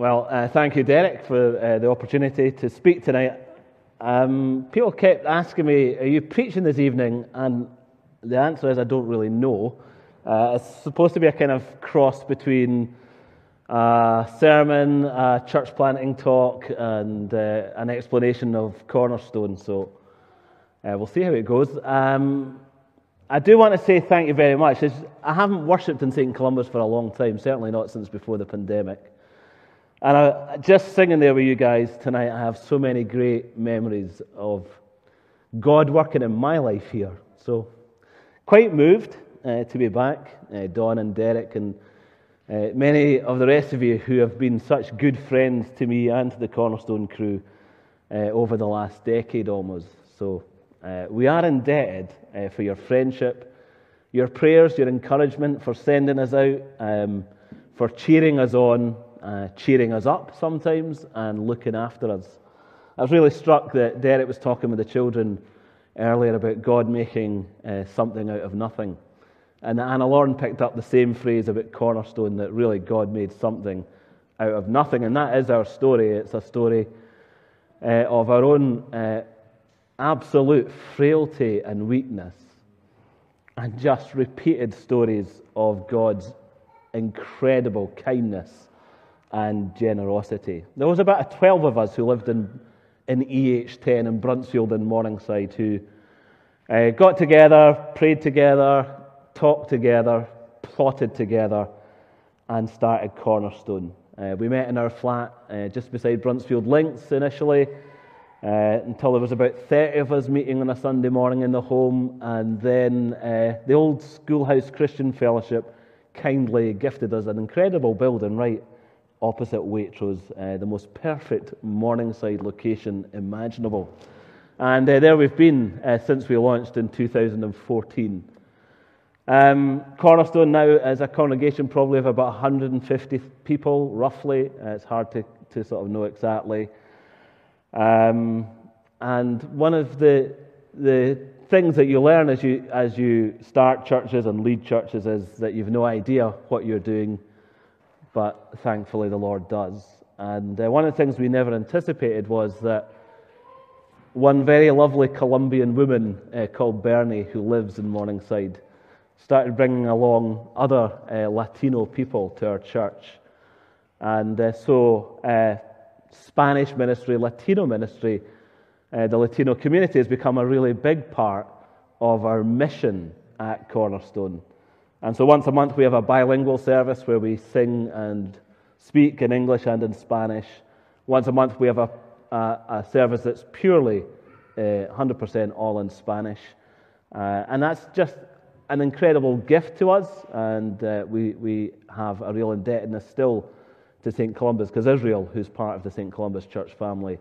Well, uh, thank you, Derek, for uh, the opportunity to speak tonight. Um, people kept asking me, Are you preaching this evening? And the answer is, I don't really know. Uh, it's supposed to be a kind of cross between a sermon, a church planting talk, and uh, an explanation of Cornerstone. So uh, we'll see how it goes. Um, I do want to say thank you very much. I haven't worshipped in St. Columba's for a long time, certainly not since before the pandemic. And I, just singing there with you guys tonight, I have so many great memories of God working in my life here. So, quite moved uh, to be back. Uh, Don and Derek and uh, many of the rest of you who have been such good friends to me and to the Cornerstone crew uh, over the last decade almost. So, uh, we are indebted uh, for your friendship, your prayers, your encouragement, for sending us out, um, for cheering us on uh, cheering us up sometimes and looking after us. I was really struck that Derek was talking with the children earlier about God making uh, something out of nothing. And Anna Lauren picked up the same phrase about Cornerstone that really God made something out of nothing. And that is our story. It's a story uh, of our own uh, absolute frailty and weakness, and just repeated stories of God's incredible kindness and generosity. There was about 12 of us who lived in, in EH10 in Bruntsfield in Morningside who uh, got together, prayed together, talked together, plotted together, and started Cornerstone. Uh, we met in our flat uh, just beside Bruntsfield Links initially. Uh, until there was about 30 of us meeting on a Sunday morning in the home, and then uh, the old Schoolhouse Christian Fellowship kindly gifted us an incredible building right opposite Waitrose, uh, the most perfect Morningside location imaginable. And uh, there we've been uh, since we launched in 2014. Um, Cornerstone now is a congregation probably of about 150 people, roughly. Uh, it's hard to, to sort of know exactly. Um, and one of the, the things that you learn as you, as you start churches and lead churches is that you've no idea what you're doing but thankfully the Lord does. And uh, one of the things we never anticipated was that one very lovely Colombian woman uh, called Bernie, who lives in Morningside, started bringing along other uh, Latino people to our church. And uh, so, uh, Spanish ministry, Latino ministry, uh, the Latino community has become a really big part of our mission at Cornerstone. And so once a month we have a bilingual service where we sing and speak in English and in Spanish. Once a month we have a, a, a service that's purely uh, 100% all in Spanish. Uh, and that's just an incredible gift to us, and uh, we, we have a real indebtedness still to St. Columba's, because Israel, who's part of the St. Columba's church family,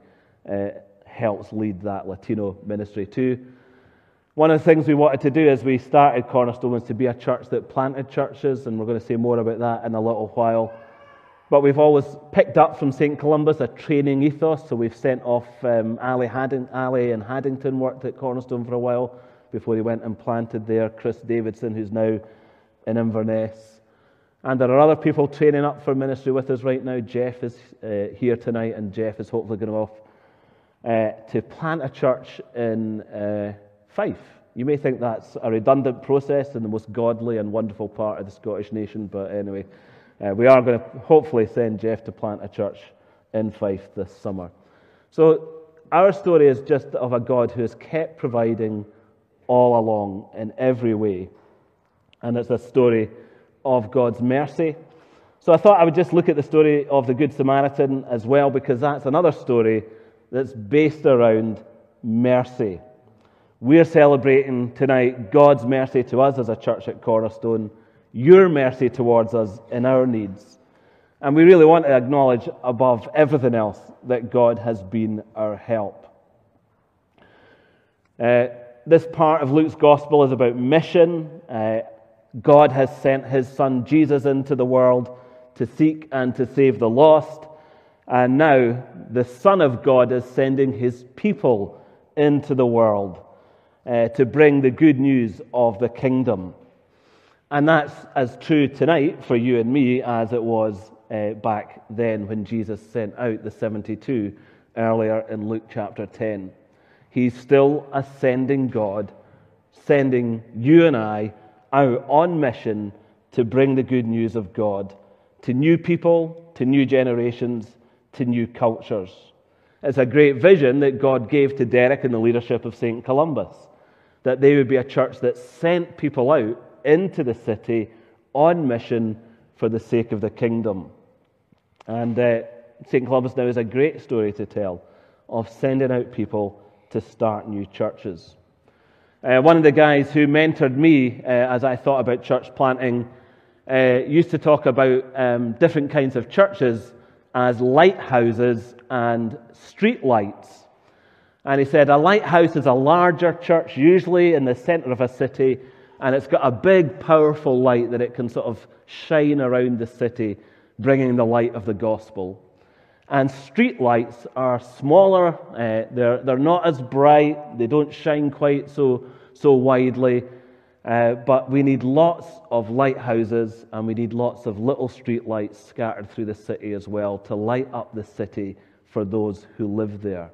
uh, helps lead that Latino ministry too. One of the things we wanted to do as we started Cornerstone was to be a church that planted churches, and we're going to say more about that in a little while. But we've always picked up from St. Columba's a training ethos, so we've sent off um, Ali, Hadding, Ali and Haddington worked at Cornerstone for a while before he went and planted there. Chris Davidson, who's now in Inverness. And there are other people training up for ministry with us right now. Jeff is uh, here tonight, and Jeff is hopefully going to off uh, to plant a church in. Uh, Fife. You may think that's a redundant process in the most godly and wonderful part of the Scottish nation, but anyway, uh, we are going to hopefully send Jeff to plant a church in Fife this summer. So, our story is just of a God who has kept providing all along in every way. And it's a story of God's mercy. So I thought I would just look at the story of the Good Samaritan as well, because that's another story that's based around mercy. We're celebrating tonight God's mercy to us as a church at Cornerstone, your mercy towards us in our needs. And we really want to acknowledge above everything else that God has been our help. Uh, this part of Luke's gospel is about mission. Uh, God has sent his son Jesus into the world to seek and to save the lost. And now the Son of God is sending his people into the world uh, to bring the good news of the kingdom. And that's as true tonight for you and me as it was uh, back then when Jesus sent out the 72 earlier in Luke chapter 10. He's still ascending God, sending you and I out on mission to bring the good news of God to new people, to new generations, to new cultures. It's a great vision that God gave to Derek and the leadership of St. Columba's, that they would be a church that sent people out into the city on mission for the sake of the kingdom. And uh, St. Columba's now is a great story to tell of sending out people to start new churches. Uh, one of the guys who mentored me uh, as I thought about church planting uh, used to talk about um, different kinds of churches as lighthouses and street lights. And he said a lighthouse is a larger church, usually in the center of a city, and it's got a big, powerful light that it can sort of shine around the city, bringing the light of the gospel. And street lights are smaller, uh, they're, they're not as bright, they don't shine quite so, so widely, uh, but we need lots of lighthouses and we need lots of little street lights scattered through the city as well to light up the city for those who live there.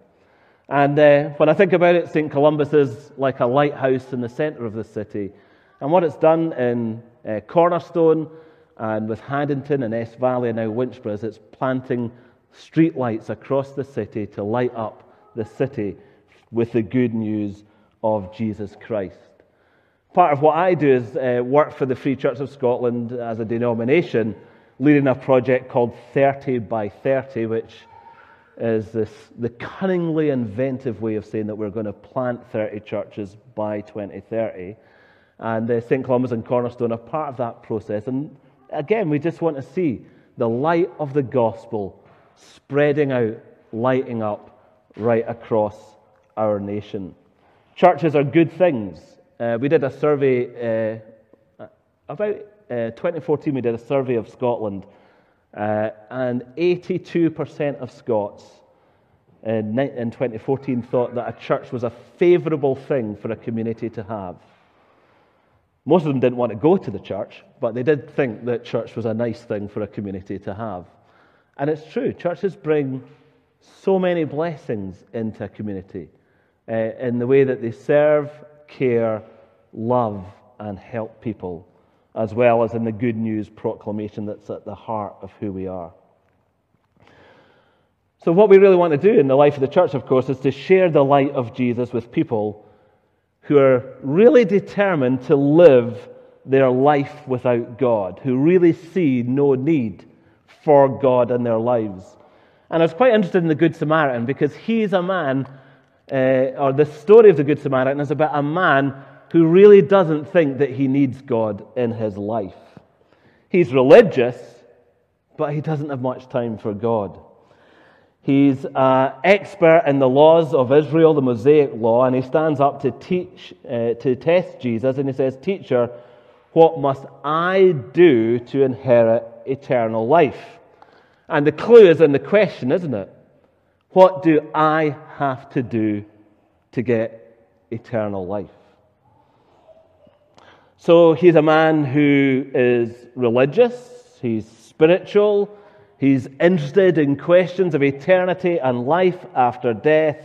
And uh, when I think about it, St. Columba's is like a lighthouse in the center of the city. And what it's done in uh, Cornerstone and with Haddington and Esk Valley and now Winchburgh is it's planting streetlights across the city to light up the city with the good news of Jesus Christ. Part of what I do is uh, work for the Free Church of Scotland as a denomination, leading a project called 30 by 30, which is this, the cunningly inventive way of saying that we're going to plant 30 churches by 2030. And uh, St. Columba's and Cornerstone are part of that process. And again, we just want to see the light of the gospel spreading out, lighting up right across our nation. Churches are good things. Uh, we did a survey uh, about uh, 2014. We did a survey of Scotland, uh, and 82% of Scots in, in 2014 thought that a church was a favourable thing for a community to have. Most of them didn't want to go to the church, but they did think that church was a nice thing for a community to have. And it's true, churches bring so many blessings into a community uh, in the way that they serve care, love, and help people, as well as in the good news proclamation that's at the heart of who we are. So, what we really want to do in the life of the church, of course, is to share the light of Jesus with people who are really determined to live their life without God, who really see no need for God in their lives. And I was quite interested in the Good Samaritan because he's a man uh, or the story of the Good Samaritan is about a man who really doesn't think that he needs God in his life. He's religious, but he doesn't have much time for God. He's an expert in the laws of Israel, the Mosaic law, and he stands up to teach, uh, to test Jesus, and he says, Teacher, what must I do to inherit eternal life? And the clue is in the question, isn't it? What do I have to do to get eternal life? So he's a man who is religious, he's spiritual, he's interested in questions of eternity and life after death,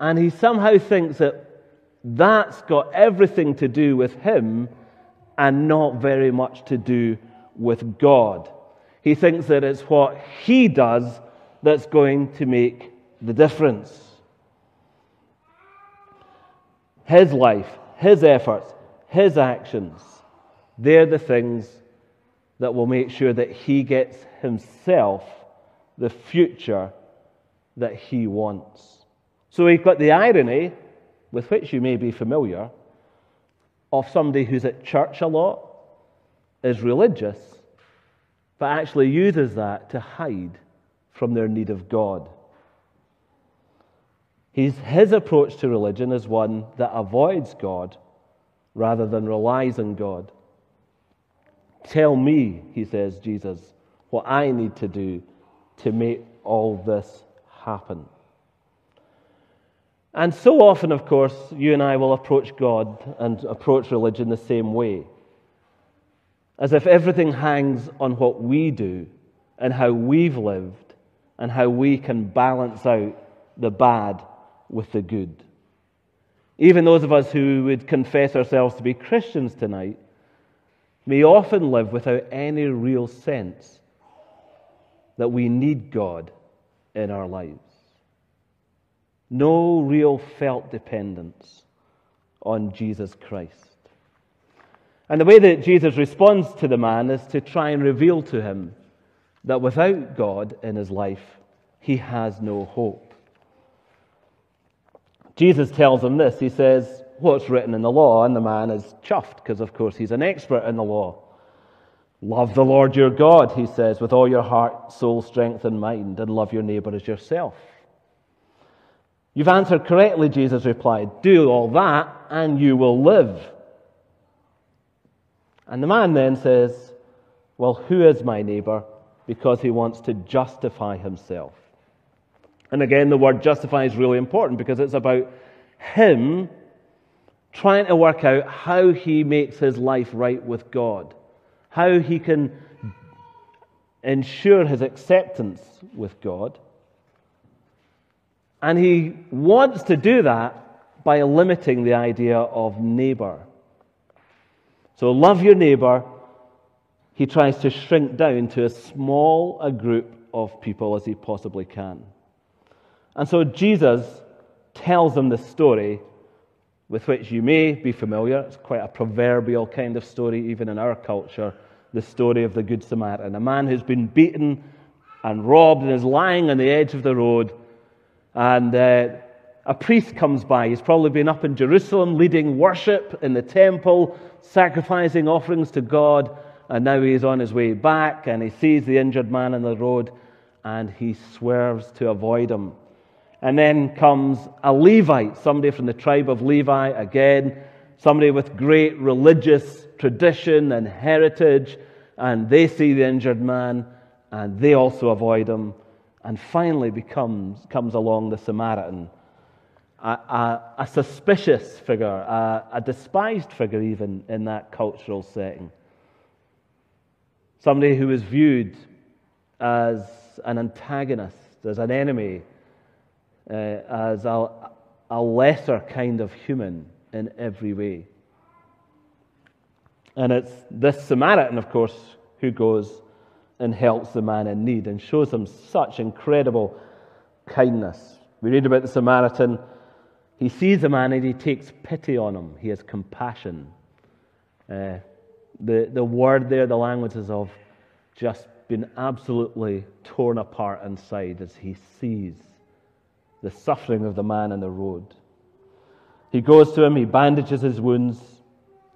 and he somehow thinks that that's got everything to do with him and not very much to do with God. He thinks that it's what he does that's going to make the difference. His life, his efforts, his actions, they're the things that will make sure that he gets himself the future that he wants. So we've got the irony, with which you may be familiar, of somebody who's at church a lot, is religious, but actually uses that to hide from their need of God. He's, his approach to religion is one that avoids God rather than relies on God. Tell me, he says, Jesus, what I need to do to make all this happen. And so often, of course, you and I will approach God and approach religion the same way. as if everything hangs on what we do and how we've lived and how we can balance out the bad with the good. Even those of us who would confess ourselves to be Christians tonight may often live without any real sense that we need God in our lives. No real felt dependence on Jesus Christ. And the way that Jesus responds to the man is to try and reveal to him that without God in his life, he has no hope. Jesus tells him this. He says, What's written in the law? And the man is chuffed because, of course, he's an expert in the law. Love the Lord your God, he says, with all your heart, soul, strength, and mind, and love your neighbor as yourself. You've answered correctly, Jesus replied. Do all that, and you will live. And the man then says, Well, who is my neighbor? Because he wants to justify himself. And again, the word justify is really important because it's about him trying to work out how he makes his life right with God, how he can ensure his acceptance with God. And he wants to do that by limiting the idea of neighbor. So, love your neighbor. He tries to shrink down to as small a group of people as he possibly can. And so, Jesus tells them the story with which you may be familiar. It's quite a proverbial kind of story, even in our culture the story of the Good Samaritan. A man who's been beaten and robbed and is lying on the edge of the road and uh, a priest comes by. He's probably been up in Jerusalem leading worship in the temple, sacrificing offerings to God. And now he's on his way back and he sees the injured man in the road and he swerves to avoid him. And then comes a Levite, somebody from the tribe of Levi again, somebody with great religious tradition and heritage. And they see the injured man and they also avoid him and finally becomes, comes along the Samaritan, a, a, a suspicious figure, a, a despised figure, even in that cultural setting. Somebody who is viewed as an antagonist, as an enemy, uh, as a, a lesser kind of human in every way. And it's this Samaritan, of course, who goes and helps the man in need and shows him such incredible kindness. We read about the Samaritan. He sees the man and he takes pity on him. He has compassion. Uh, the, the word there, the language is of just being absolutely torn apart inside as he sees the suffering of the man on the road. He goes to him, he bandages his wounds,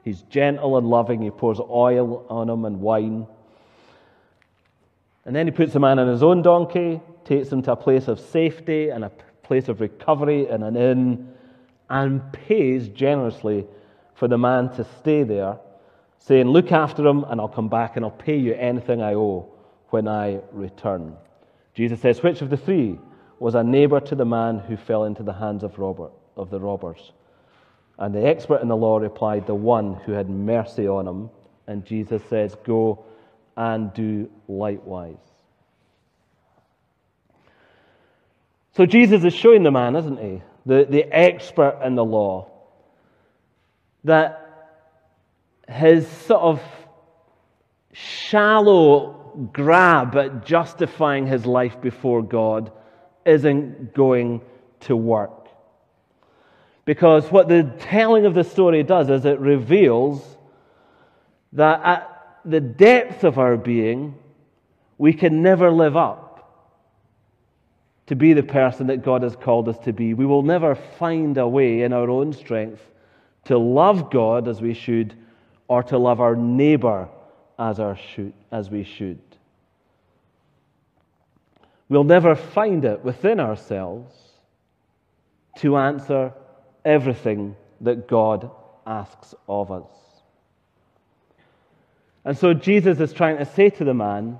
he's gentle and loving, he pours oil on him and wine. And then he puts the man on his own donkey, takes him to a place of safety and a place of recovery in an inn, and pays generously for the man to stay there, saying, Look after him, and I'll come back and I'll pay you anything I owe when I return. Jesus says, Which of the three was a neighbor to the man who fell into the hands of, Robert, of the robbers? And the expert in the law replied, The one who had mercy on him. And Jesus says, Go and do likewise. So Jesus is showing the man, isn't he? The, the expert in the law, that his sort of shallow grab at justifying his life before God isn't going to work. Because what the telling of the story does is it reveals that at the depth of our being, we can never live up to be the person that God has called us to be. We will never find a way in our own strength to love God as we should or to love our neighbor as, our should, as we should. We'll never find it within ourselves to answer everything that God asks of us. And so Jesus is trying to say to the man,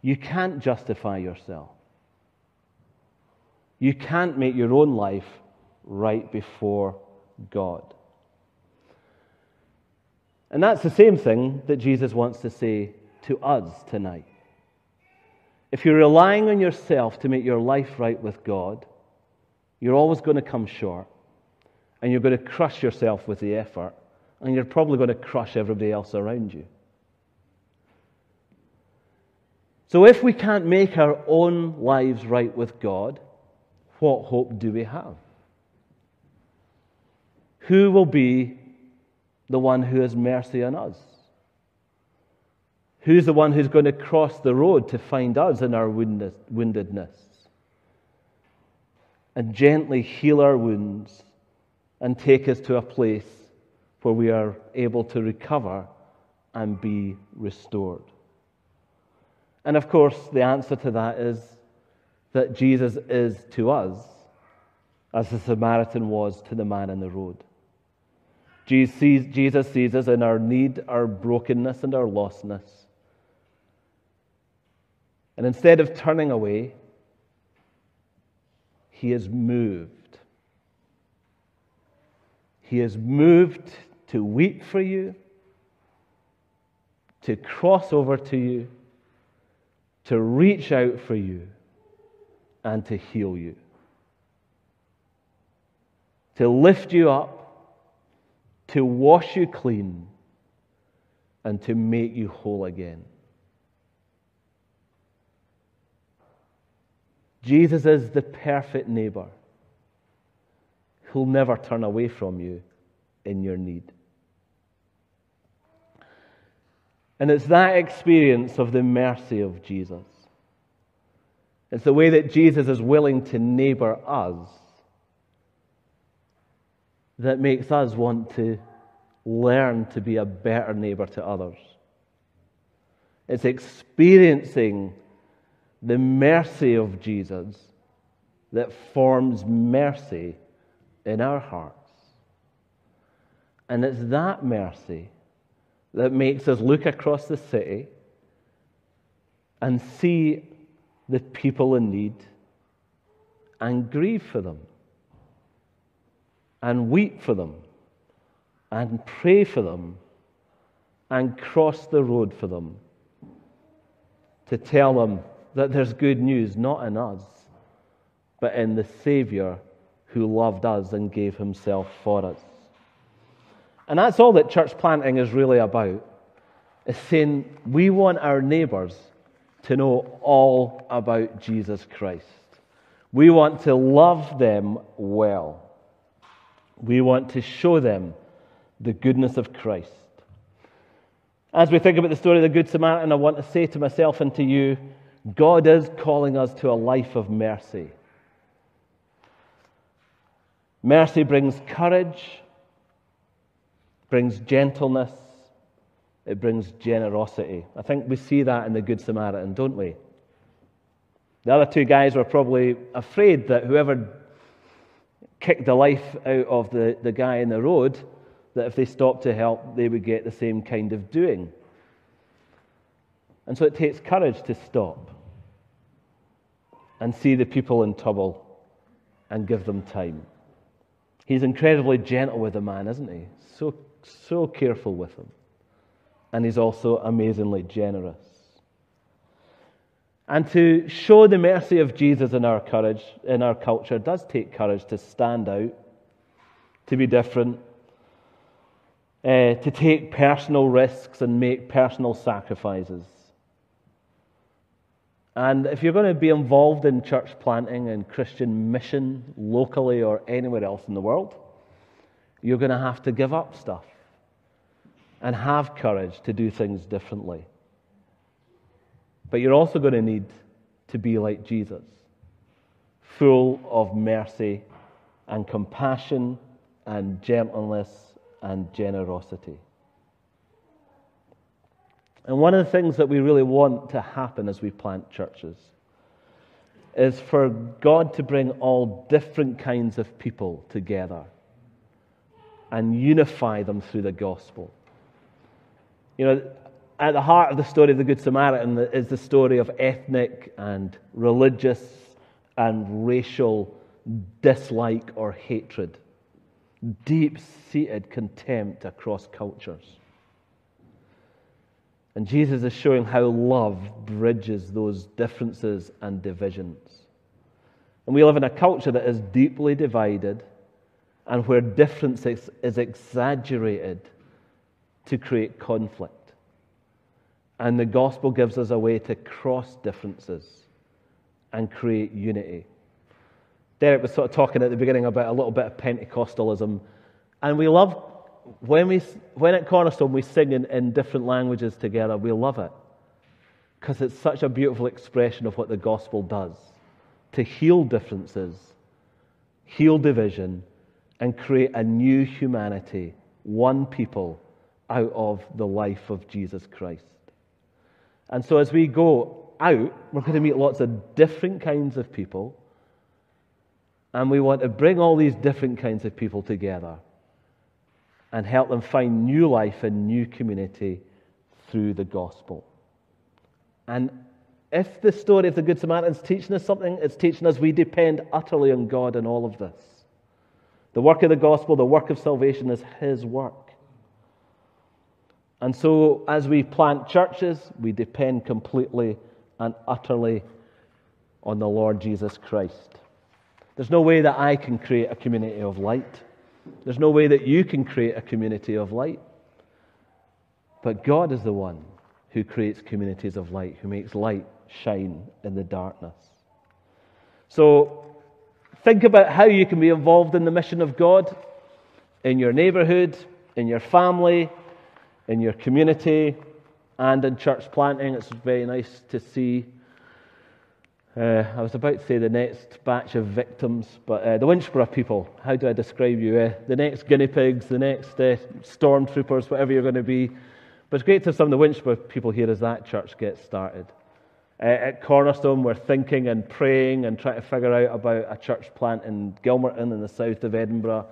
You can't justify yourself. You can't make your own life right before God. And that's the same thing that Jesus wants to say to us tonight. If you're relying on yourself to make your life right with God, you're always going to come short. And you're going to crush yourself with the effort. And you're probably going to crush everybody else around you. So, if we can't make our own lives right with God, what hope do we have? Who will be the one who has mercy on us? Who's the one who's going to cross the road to find us in our woundedness and gently heal our wounds and take us to a place where we are able to recover and be restored? And of course, the answer to that is that Jesus is to us as the Samaritan was to the man in the road. Jesus sees, us in our need, our brokenness, and our lostness. And instead of turning away, he is moved. He is moved to weep for you, to cross over to you, to reach out for you, and to heal you, to lift you up to wash you clean, and to make you whole again. Jesus is the perfect neighbor who'll never turn away from you in your need. And it's that experience of the mercy of Jesus. It's the way that Jesus is willing to neighbor us that makes us want to learn to be a better neighbor to others. It's experiencing the mercy of Jesus that forms mercy in our hearts. And it's that mercy that makes us look across the city and see the people in need and grieve for them and weep for them and pray for them and cross the road for them to tell them that there's good news not in us, but in the Savior who loved us and gave himself for us. And that's all that church planting is really about. Is saying we want our neighbors to know all about Jesus Christ. We want to love them well. We want to show them the goodness of Christ. As we think about the story of the Good Samaritan, I want to say to myself and to you God is calling us to a life of mercy. Mercy brings courage, brings gentleness, it brings generosity. I think we see that in the Good Samaritan, don't we? The other two guys were probably afraid that whoever kicked the life out of the, the guy in the road, that if they stopped to help, they would get the same kind of doing. And so it takes courage to stop and see the people in trouble and give them time. He's incredibly gentle with the man, isn't he? So, so careful with him. And he's also amazingly generous. And to show the mercy of Jesus in our courage, in our culture, does take courage to stand out, to be different, uh, to take personal risks and make personal sacrifices. And if you're going to be involved in church planting and Christian mission locally or anywhere else in the world, you're going to have to give up stuff and have courage to do things differently. But you're also going to need to be like Jesus, full of mercy and compassion and gentleness and generosity. And one of the things that we really want to happen as we plant churches is for God to bring all different kinds of people together and unify them through the gospel. You know, at the heart of the story of the Good Samaritan is the story of ethnic and religious and racial dislike or hatred, deep seated contempt across cultures. And Jesus is showing how love bridges those differences and divisions. And we live in a culture that is deeply divided and where difference is exaggerated to create conflict. And the gospel gives us a way to cross differences and create unity. Derek was sort of talking at the beginning about a little bit of Pentecostalism. And we love, when, we, when at Cornerstone we sing in, in different languages together, we love it. Because it's such a beautiful expression of what the gospel does to heal differences, heal division, and create a new humanity, one people out of the life of Jesus Christ. And so as we go out, we're going to meet lots of different kinds of people. And we want to bring all these different kinds of people together and help them find new life and new community through the gospel. And if the story of the Good Samaritan is teaching us something, it's teaching us we depend utterly on God in all of this. The work of the gospel, the work of salvation is His work. And so, as we plant churches, we depend completely and utterly on the Lord Jesus Christ. There's no way that I can create a community of light. There's no way that you can create a community of light. But God is the one who creates communities of light, who makes light shine in the darkness. So, think about how you can be involved in the mission of God in your neighborhood, in your family, in your community and in church planting. It's very nice to see. Uh, I was about to say the next batch of victims, but uh, the Winchburgh people, how do I describe you? Uh, the next guinea pigs, the next uh, stormtroopers, whatever you're going to be. But it's great to have some of the Winchburgh people here as that church gets started. Uh, at Cornerstone, we're thinking and praying and trying to figure out about a church plant in Gilmerton in the south of Edinburgh.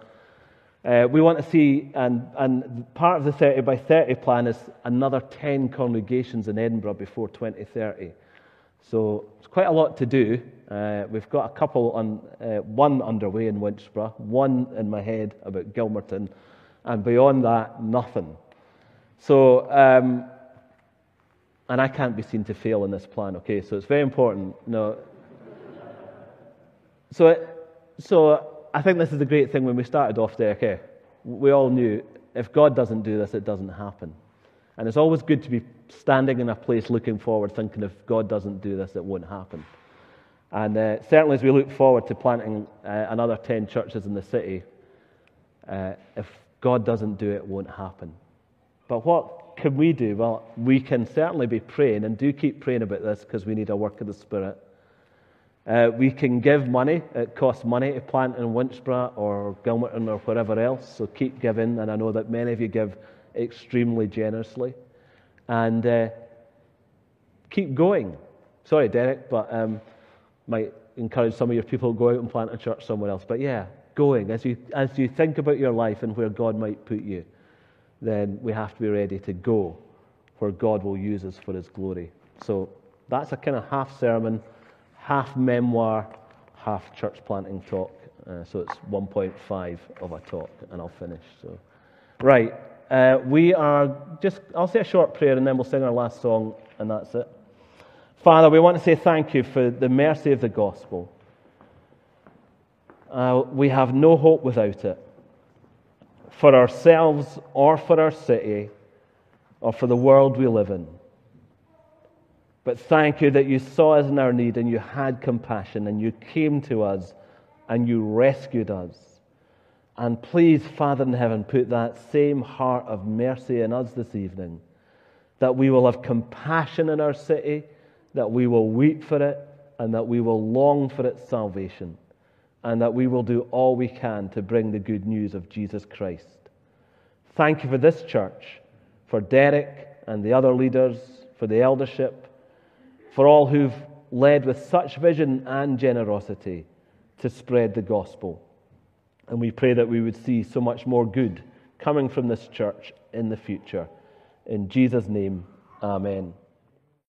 Uh, we want to see, and, and part of the 30 by 30 plan is another 10 congregations in Edinburgh before 2030. So it's quite a lot to do. Uh, we've got a couple on, uh, one underway in Winchburgh, one in my head about Gilmerton, and beyond that, nothing. So, um, and I can't be seen to fail in this plan, okay? So it's very important. No. So, so I think this is the great thing when we started off there, okay? We all knew if God doesn't do this, it doesn't happen. And it's always good to be standing in a place looking forward, thinking if God doesn't do this, it won't happen. And uh, certainly as we look forward to planting uh, another 10 churches in the city, uh, if God doesn't do it, it won't happen. But what can we do? Well, we can certainly be praying, and do keep praying about this because we need a work of the Spirit. Uh, we can give money. It costs money to plant in Winchburgh or Gilmerton or wherever else. So keep giving. And I know that many of you give extremely generously. And uh, keep going. Sorry, Derek, but um, might encourage some of your people to go out and plant a church somewhere else. But yeah, going. As you, as you think about your life and where God might put you, then we have to be ready to go where God will use us for his glory. So that's a kind of half sermon half memoir, half church planting talk. Uh, so it's 1.5 of a talk, and I'll finish. So, right, uh, we are just. I'll say a short prayer, and then we'll sing our last song, and that's it. Father, we want to say thank you for the mercy of the gospel. Uh, we have no hope without it, for ourselves or for our city or for the world we live in. But thank you that you saw us in our need and you had compassion and you came to us and you rescued us. And please, Father in heaven, put that same heart of mercy in us this evening, that we will have compassion in our city, that we will weep for it, and that we will long for its salvation, and that we will do all we can to bring the good news of Jesus Christ. Thank you for this church, for Derek and the other leaders, for the eldership for all who've led with such vision and generosity to spread the gospel. And we pray that we would see so much more good coming from this church in the future. In Jesus' name, amen.